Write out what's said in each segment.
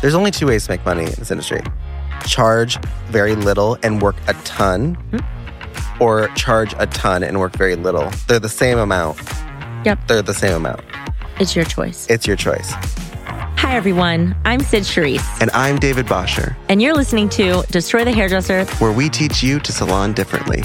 There's only two ways to make money in this industry charge very little and work a ton, hmm. or charge a ton and work very little. They're the same amount. Yep. They're the same amount. It's your choice. It's your choice. Hi, everyone. I'm Sid Charisse, And I'm David Bosher, and you're listening to Destroy the Hairdresser. where we teach you to salon differently.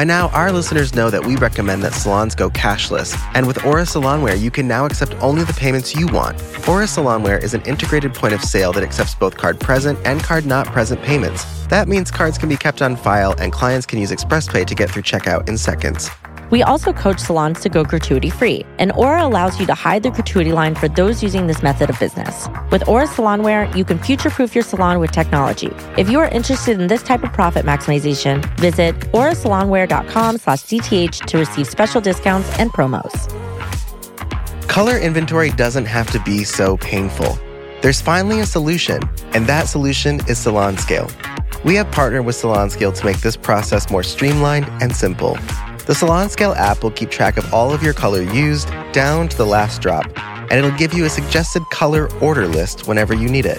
By now, our listeners know that we recommend that salons go cashless. And with Aura Salonware, you can now accept only the payments you want. Aura Salonware is an integrated point of sale that accepts both card present and card not present payments. That means cards can be kept on file and clients can use ExpressPay to get through checkout in seconds. We also coach salons to go gratuity free, and Aura allows you to hide the gratuity line for those using this method of business. With Aura Salonware, you can future proof your salon with technology. If you are interested in this type of profit maximization, visit aurasalonware.com slash DTH to receive special discounts and promos. Color inventory doesn't have to be so painful. There's finally a solution, and that solution is SalonScale. We have partnered with SalonScale to make this process more streamlined and simple. The SalonScale app will keep track of all of your color used down to the last drop, and it'll give you a suggested color order list whenever you need it.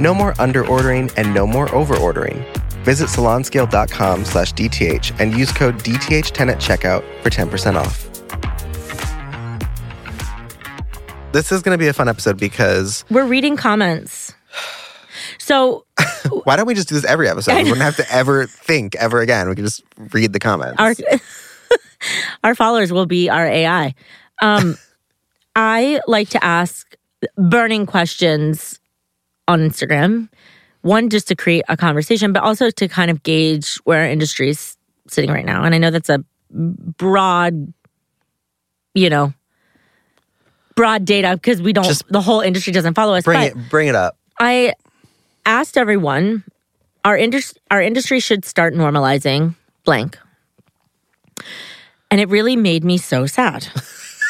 No more underordering and no more over ordering. Visit salonscale.com slash DTH and use code DTH10 at checkout for 10% off. This is going to be a fun episode because We're reading comments. So why don't we just do this every episode? We wouldn't have to ever think ever again. We can just read the comments. our our followers will be our AI. Um, I like to ask burning questions on Instagram. One, just to create a conversation, but also to kind of gauge where our industry is sitting right now. And I know that's a broad, you know, broad data because we don't. Just the whole industry doesn't follow us. bring it bring it up. I asked everyone our indus- our industry should start normalizing blank. And it really made me so sad.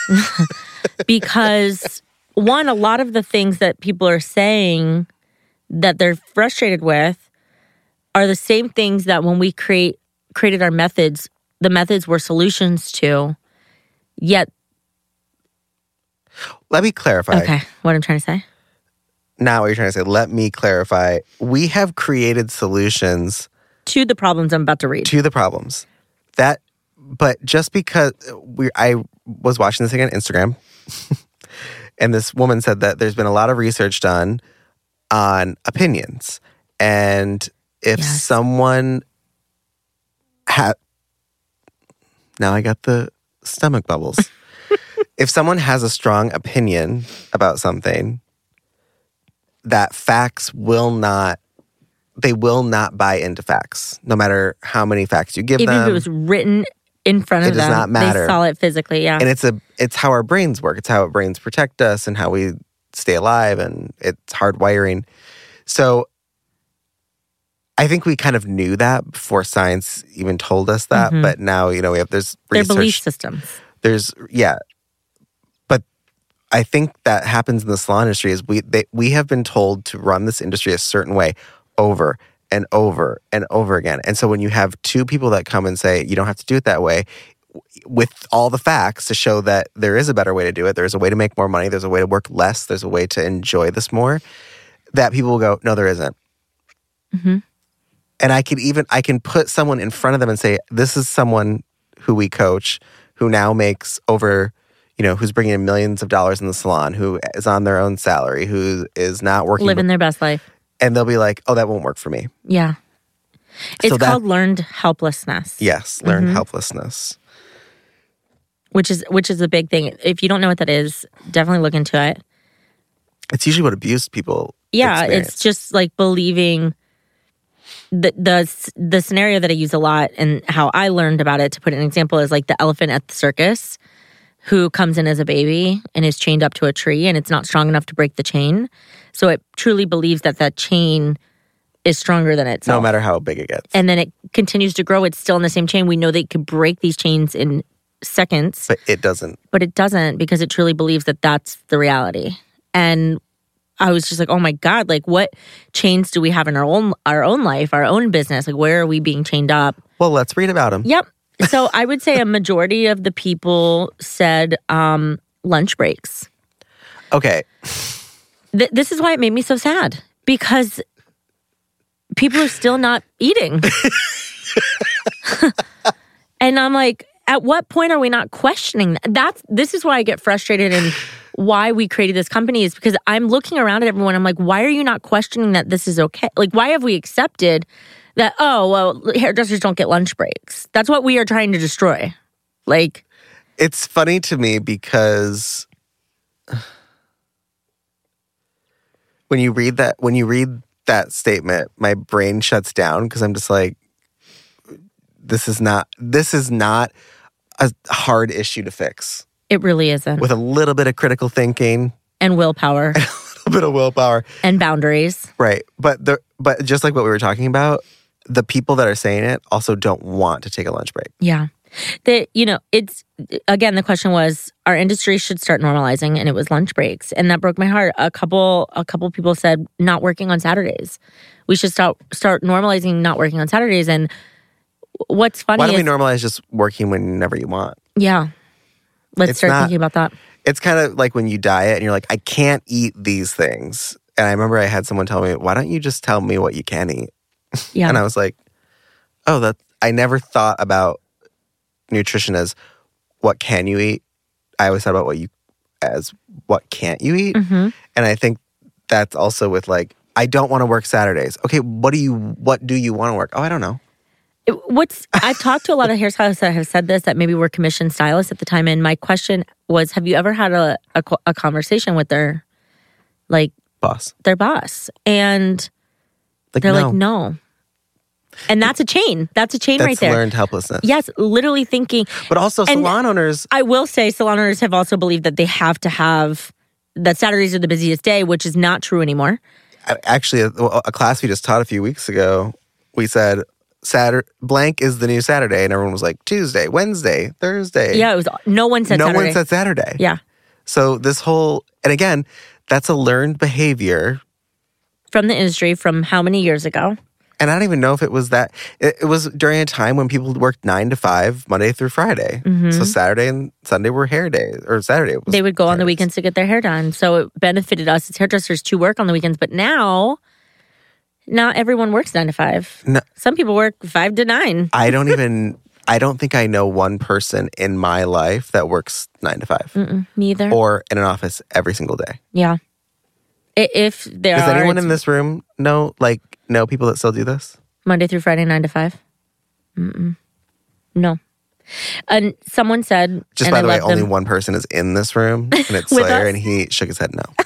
because one a lot of the things that people are saying that they're frustrated with are the same things that when we create created our methods the methods were solutions to yet Let me clarify. okay what i'm trying to say Now what you're trying to say, let me clarify. We have created solutions to the problems i'm about to read to the problems. That but just because we I was watching this thing on Instagram and this woman said that there's been a lot of research done on opinions. And if Yes. someone had now I got the stomach bubbles. if someone has a strong opinion about something, that facts will not they will not buy into facts, no matter how many facts you give even them. if it was written in front of It does them not matter. they saw it physically yeah and it's a it's how our brains work. It's how our brains protect us and how we stay alive, and it's hardwiring. So I think we kind of knew that before science even told us that, Mhm. but now you know we have there's their research. belief systems there's yeah but i think that happens in the salon industry is we they, we have been told to run this industry a certain way over and over and over again. And so when you have two people that come and say you don't have to do it that way with all the facts to show that there is a better way to do it there's a way to make more money there's a way to work less there's a way to enjoy this more that people will go no there isn't. Mhm. and i can even i can put someone in front of them and say this is someone who we coach who now makes over you know who's bringing in millions of dollars in the salon who is on their own salary who is not working living their best life and they'll be like oh that won't work for me yeah it's So that- called learned helplessness yes learn Mhm. helplessness which is which is a big thing if you don't know what that is definitely look into it it's usually what abused people yeah experience. it's just like believing the the the scenario that I use a lot and how I learned about it to put an example is like the elephant at the circus who comes in as a baby and is chained up to a tree and it's not strong enough to break the chain. So it truly believes that that chain is stronger than itself. no matter how big it gets and then it continues to grow. It's still in the same chain. We know it could break these chains in seconds, but it doesn't but it doesn't because it truly believes that that's the reality. And I was just like, oh my god, like what chains do we have in our own our own life, our own business? Like where are we being chained up? well let's read about them Yep. So I would say a majority of the people said um, lunch breaks. okay th- this is why it made me so sad because people are still not eating. and I'm like, at what point are we not questioning that? That's this is why I get frustrated and why we created this company is because I'm looking around at everyone. I'm like, why are you not questioning that this is okay? Like, why have we accepted that? Oh, well, hairdressers don't get lunch breaks. That's what we are trying to destroy. Like, It's funny to me because when you read that when you read that statement, my brain shuts down because I'm just like this is not this is not a hard issue to fix. it really isn't. With a little bit of critical thinking, and willpower And a little bit of willpower, and boundaries. right? But the but just like what we were talking about, the people that are saying it also don't want to take a lunch break. Yeah. That you know, it's again the question was our industry should start normalizing and it was lunch breaks. And that broke my heart. A couple a couple people said not working on Saturdays. We should start start normalizing not working on Saturdays and what's funny Why don't is we normalize just working whenever you want? yeah. Let's It's start not- thinking about that. it's kind of like when you diet and you're like, I can't eat these things. And I remember I had someone tell me, why don't you just tell me what you can eat? Yeah. And I was like, oh, that I never thought about nutrition as what can you eat. I always thought about what you as what can't you eat. hmm And I think that's also with like, I don't want to work Saturdays. Okay, what do you what do you want to work? Oh, I don't know. What's I've talked to a lot of hairstylists that have said this that maybe were commissioned stylists at the time, and my question was, have you ever had a a, a conversation with their like Boss. their boss? And Like they're no, like, no. And that's a chain. That's a chain that's right there. learned helplessness. Yes, literally thinking. But also salon owners I will say salon owners have also believed that they have to have that Saturdays are the busiest day, which is not true anymore. actually a, a class we just taught a few weeks ago we said Saturday blank is the new Saturday and everyone was like Tuesday, Wednesday, Thursday. Yeah, it was no one said Saturday. no Saturday. one said Saturday. yeah. So this whole and again, that's a learned behavior. From the industry from how many years ago? And I don't even know if it was that it, it was during a time when people worked nine to five, Monday through Friday. So Saturday and Sunday were hair days. Or Saturday was Mm-hmm. They would go on the weekends to get their hair done. So it benefited us as hairdressers to work on the weekends. But now, not everyone works nine to five. No. Some people work five to nine. I don't even I don't think I know one person in my life that works nine to 5 Mm-mm, me either. or in an office every single day. yeah. I- If there Does are anyone it's in this room know like know people that still do this? Monday through Friday, nine to five. Mm-mm. No. And someone said, Just and by I the way, only them. one person is in this room, and it's With Slayer, us? and he shook his head no.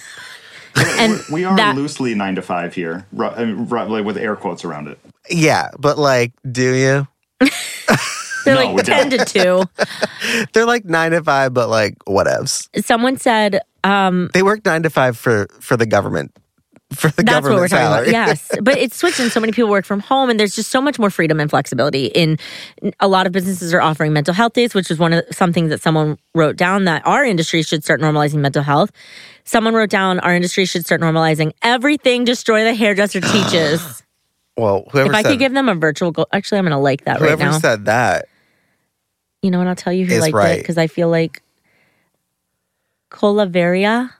And we are that- loosely nine to five here, ru- I mean, like with air quotes around it. yeah, but like, do you? They're No, like ten to two. They're like nine to five, but like whatevs. Someone said, um, They work nine to five for for the government, for the that's what we're talking salary. about. Yes. But it's switched and so many people work from home and there's just so much more freedom and flexibility in a lot of businesses are offering mental health days, which is one of some things that someone wrote down that our industry should start normalizing mental health. Someone wrote down our industry should start normalizing everything destroy the hairdresser teaches. Well, whoever if I said could give them a virtual goal, actually, I'm going to like that right now. whoever said that, you know what? I'll tell you who liked it because I feel like Colaveria.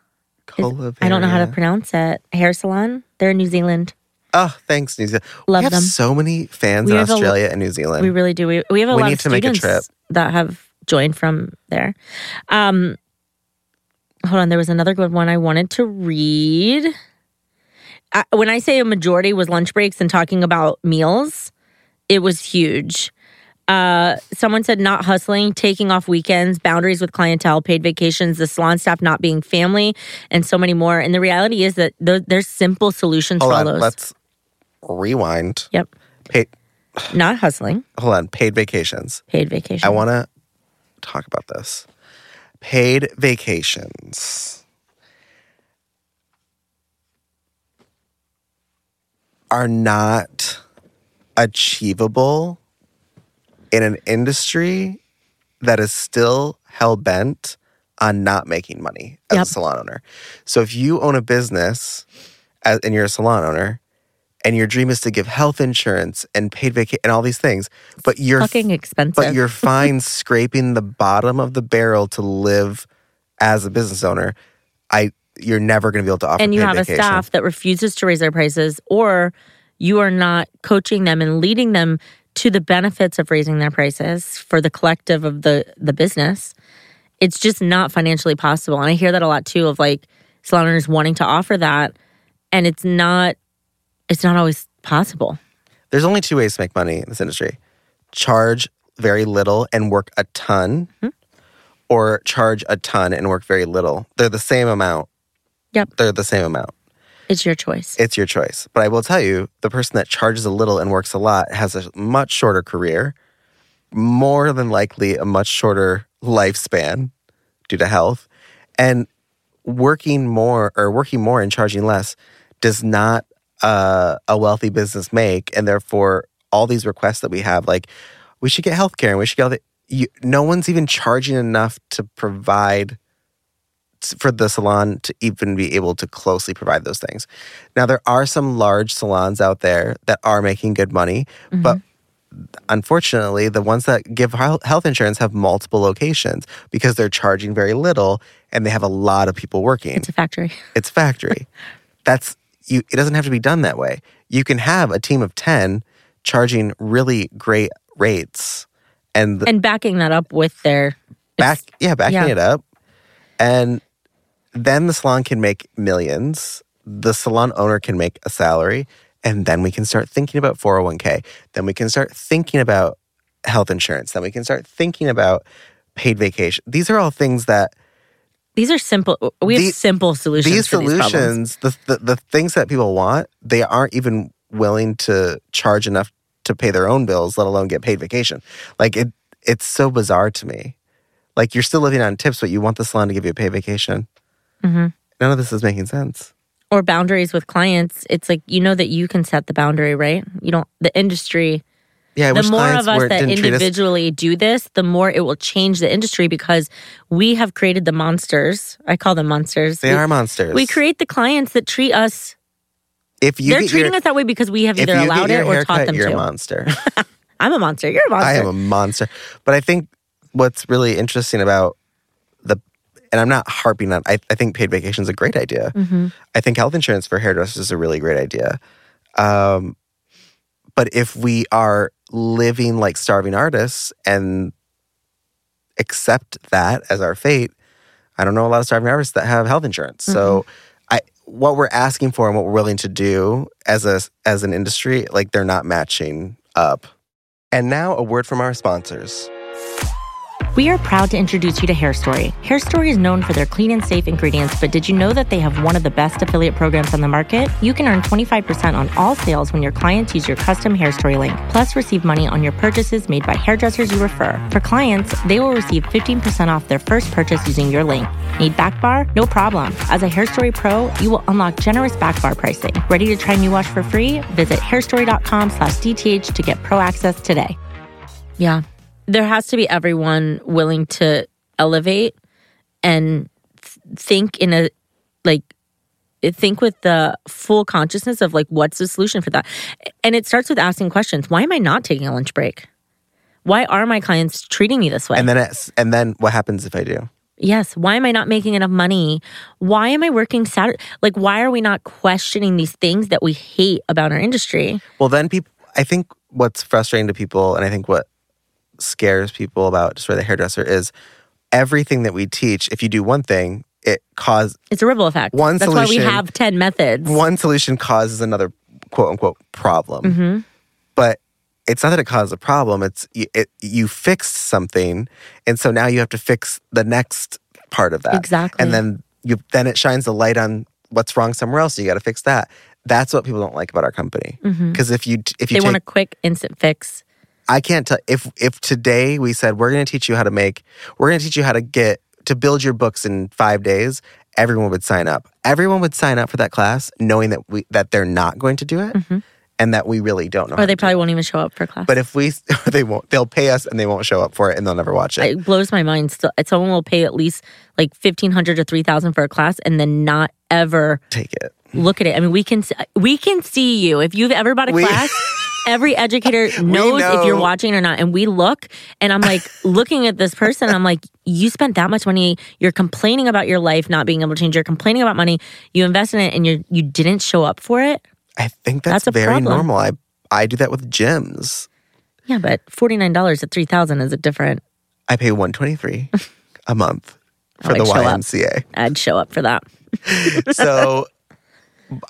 I don't know how to pronounce it. Hair salon. They're in New Zealand. Oh, thanks, New Zealand. Love we have them. so many fans We in have a- Australia and New Zealand. We really do. We, we have a We lot of to make a students that have joined from there. Um, hold on, there was another good one I wanted to read. I, when I say a majority was lunch breaks and talking about meals, it was huge. Uh, someone said not hustling, taking off weekends, boundaries with clientele, paid vacations, the salon staff not being family, and so many more. And the reality is that th- there's simple solutions hold for all on, those. let's rewind. yep, Paid, not hustling, hold on, paid vacations. paid vacations. I want to talk about this. Paid vacations are not achievable in an industry that is still hell bent on not making money as Yep. a salon owner. So if you own a business as, and you're a salon owner and your dream is to give health insurance and paid vacation and all these things, but you're fucking expensive. but you're fine scraping the bottom of the barrel to live as a business owner. I you're never going to be able to offer. and you have vacation. a staff that refuses to raise their prices or you are not coaching them and leading them to the benefits of raising their prices for the collective of the the business it's just not financially possible and i hear that a lot too of like salon owners wanting to offer that and it's not it's not always possible There's only two ways to make money in this industry: charge very little and work a ton, Hmm. or charge a ton and work very little. They're the same amount. Yep. They're the same amount. It's your choice. It's your choice. But I will tell you, the person that charges a little and works a lot has a much shorter career, more than likely a much shorter lifespan due to health, and working more or working more and charging less does not uh, a wealthy business make, and therefore all these requests that we have, like we should get health care and we should get all the, you, no one's even charging enough to provide for the salon to even be able to closely provide those things. Now there are some large salons out there that are making good money, but mm-hmm. unfortunately the ones that give health insurance have multiple locations because they're charging very little and they have a lot of people working. it's a factory It's a factory. That's you it doesn't have to be done that way. You can have a team of 10 charging really great rates and the and backing that up with their back yeah backing yeah. it up and then the salon can make millions. The salon owner can make a salary. And then we can start thinking about 401k then we can start thinking about health insurance. Then we can start thinking about paid vacation. These are all things that these are simple we have The- simple solutions these for these solutions the, the the things that people want they aren't even willing to charge enough to pay their own bills let alone get paid vacation. Like it it's so bizarre to me. Like you're still living on tips but you want the salon to give you a paid vacation Mhm. none of this is making sense or boundaries with clients it's like you know that you can set the boundary right you don't the industry yeah I the more of us that didn't us- individually do this, the more it will change the industry because we have created the monsters. I call them monsters. they we, are monsters We create the clients that treat us. if you they're treating your, us that way because we have either allowed it or taught them you're a monster I'm a monster. You're a monster. I am a monster. But I think what's really interesting about and I'm not harping on, I, I think paid vacation is a great idea. Mhm. I think health insurance for hairdressers is a really great idea. Um, but if we are living like starving artists and accept that as our fate, I don't know a lot of starving artists that have health insurance. So I what we're asking for and what we're willing to do as a as an industry, like they're not matching up. And now a word from our sponsors. We are proud to introduce you to Hairstory. Hair Story is known for their clean and safe ingredients, but did you know that they have one of the best affiliate programs on the market? You can earn 25% on all sales when your clients use your custom Hairstory link, plus receive money on your purchases made by hairdressers you refer. For clients, they will receive 15% off their first purchase using your link. Need back bar? No problem. As a Hairstory Pro, you will unlock generous back bar pricing. Ready to try New Wash for free? Visit hairstory.com slash DTH to get pro access today. Yeah. There has to be everyone willing to elevate and th- think in a like think with the full consciousness of like what's the solution for that. And it starts with asking questions. Why am I not taking a lunch break? Why are my clients treating me this way? And then it's, and then what happens if I do? Yes. Why am I not making enough money? Why am I working Saturday? Like, why are we not questioning these things that we hate about our industry? Well, then people, I think what's frustrating to people, and I think what scares people about Destroy the Hairdresser is everything that we teach. If you do one thing, it causes It's a ripple effect. One That's why we have 10 methods. one solution causes another quote unquote problem. hmm But it's not that it caused a problem. It's you, it, you fixed something, and so now you have to fix the next part of that. Exactly. And then you then it shines the light on what's wrong somewhere else. So you got to fix that. That's what people don't like about our company. Because if you if you They take want a quick, instant fix. I can't tell if if today we said we're going to teach you how to make, we're going to teach you how to get to build your books in five days. Everyone would sign up. Everyone would sign up for that class, knowing that we that they're not going to do it, Mhm. and that we really don't know. Or they probably won't even show up for class. But if we, they won't. They'll pay us, and they won't show up for it, and they'll never watch it. it blows my mind. Still, someone will pay at least like fifteen hundred to three thousand for a class, and then not ever Take it. look at it. I mean, we can we can see you if you've ever bought a We- class. every educator knows if you're watching or not. And we look, and I'm like looking at this person. I'm like, you spent that much money. You're complaining about your life not being able to change. You're complaining about money. You invest in it, and you you didn't show up for it. I think that's, That's very problem. normal. I I do that with gyms. Yeah, but forty nine dollars at three thousand is a different. I pay one twenty three a month for I'd the show. YMCA. I'd show up for that. so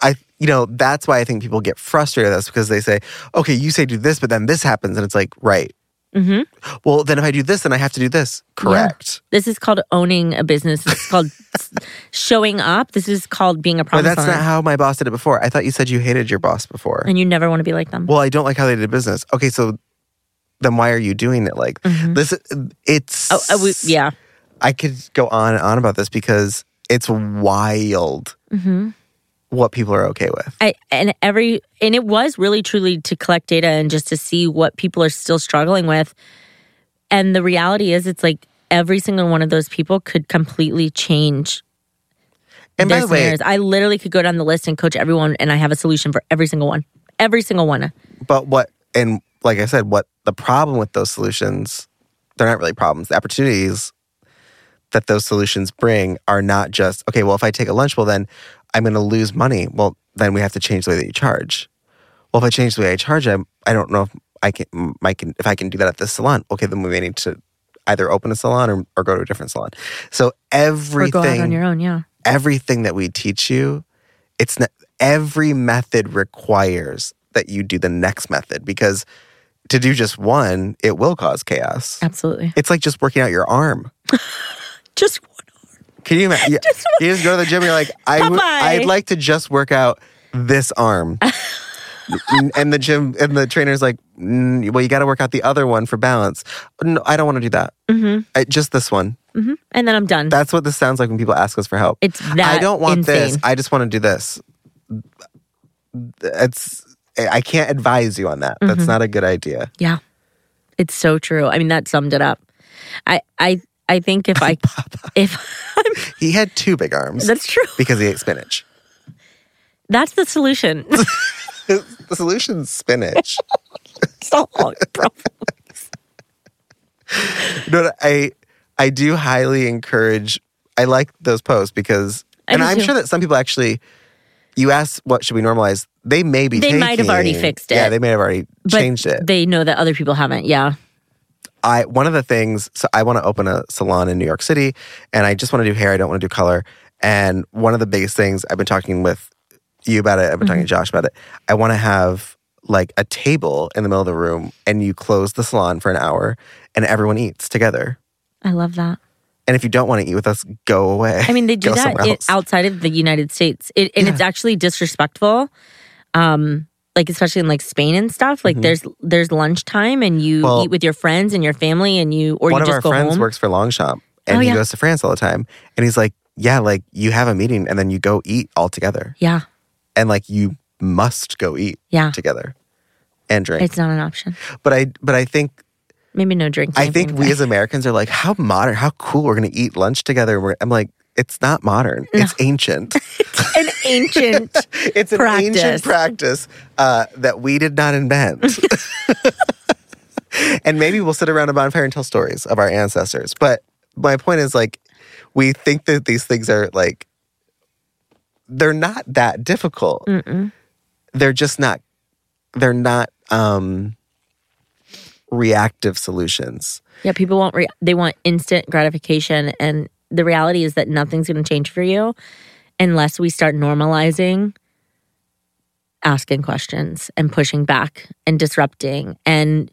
I you know, that's why I think people get frustrated with us because they say, okay, you say do this, but then this happens. And it's like, right. hmm Well, then if I do this, then I have to do this. Correct. This is called owning a business. Is called showing up. This is called being a But problem that's solver. not how my boss did it before. I thought you said you hated your boss before. and you never want to be like them. Well, I don't like how they did business. Okay, so then why are you doing it like this? It's oh, uh, we, yeah. I could go on and on about this because it's wild hmm what people are okay with. I, and every and it was really truly to collect data and just to see what people are still struggling with. And the reality is, it's like every single one of those people could completely change And their by the way. I literally could go down the list and coach everyone, and I have a solution for every single one. Every single one. but what and like I said, what the problem with those solutions? They're not really problems. The opportunities that those solutions bring are not just okay. Well, if I take a lunch, well then I'm going to lose money. Well, then we have to change the way that you charge. Well, if I change the way I charge, I'm, I don't know if I can, I can, if I can do that at this salon. Okay, then we may need to either open a salon or, or go to a different salon. So Or everything, go out on your own. Yeah. everything that we teach you, it's not, every method requires that you do the next method because to do just one, it will cause chaos. Absolutely. It's like just working out your arm. Just one. Can you imagine? Just you just go to the gym. And you're like, I would, I'd like to just work out this arm. and the gym and the trainer's like, "Mm, well, you got to work out the other one for balance. No, I don't want to do that. hmm I, just this one. hmm And then I'm done. That's what this sounds like when people ask us for help. it's that I don't want insane. this. I just want to do this. It's I can't advise you on that. That's Mhm. not a good idea. Yeah. It's so true. I mean, that summed it up. I I I think if I if He had two big arms that's true. because he ate spinach. That's the solution. the solution's spinach. so bro. no, I I do highly encourage. I like those posts because, I and I'm too. sure that some people actually. You ask what should we normalize? They may be. They might have already fixed it. Yeah, they may have already changed it. They know that other people haven't. Yeah. I one of the things so I want to open a salon in New York City and I just want to do hair, I don't want to do color. And one of the biggest things I've been talking with you about it, I've been talking to Josh about it. I want to have like a table in the middle of the room and you close the salon for an hour and everyone eats together. I love that. And if you don't want to eat with us, go away. I mean, they do that it, outside of the United States, it, and it's actually disrespectful. Um, like especially in like Spain and stuff. Like Mhm. there's there's lunchtime and you Well- eat with your friends and your family and you or One you of just our go friends home. works for Longchamp and Oh, he yeah. goes to France all the time. And he's like, Yeah, like you have a meeting and then you go eat all together. Yeah, And like you must go eat yeah. together and drink. It's not an option. but I but I think Maybe no drinking. I think we as Americans are like, how modern, how cool. We're going to eat lunch together. We're, I'm like, it's not modern. It's ancient. an ancient. it's an Practice. ancient practice uh, that we did not invent. and maybe we'll sit around a bonfire and tell stories of our ancestors. But my point is, like, we think that these things are like, they're not that difficult. Mm-mm. They're just not. They're not um, reactive solutions. Yeah, people want re- they want instant gratification, and the reality is that nothing's going to change for you unless we start normalizing asking questions and pushing back and disrupting and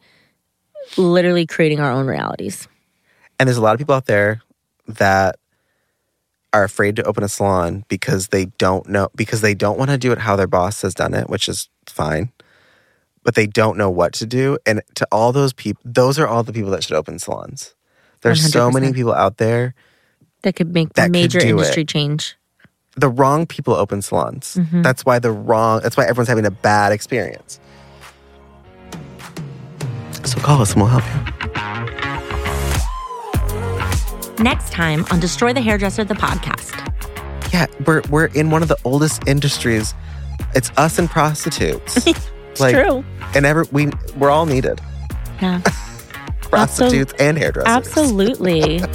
literally creating our own realities. And there's a lot of people out there that are afraid to open a salon because they don't know because they don't want to do it how their boss has done it, which is fine. But they don't know what to do. And to all those people, those are all the people that should open salons. There's so many people out there. That could make That could major it. industry change. The wrong people open salons. Mhm. That's why the wrong. That's why everyone's having a bad experience. So call us and we'll help you. Next time on Destroy the Hairdresser, the podcast. Yeah, we're we're in one of the oldest industries. It's us and prostitutes. like, True. and every we we're all needed. Yeah. Prostitutes and hairdressers. Absolutely.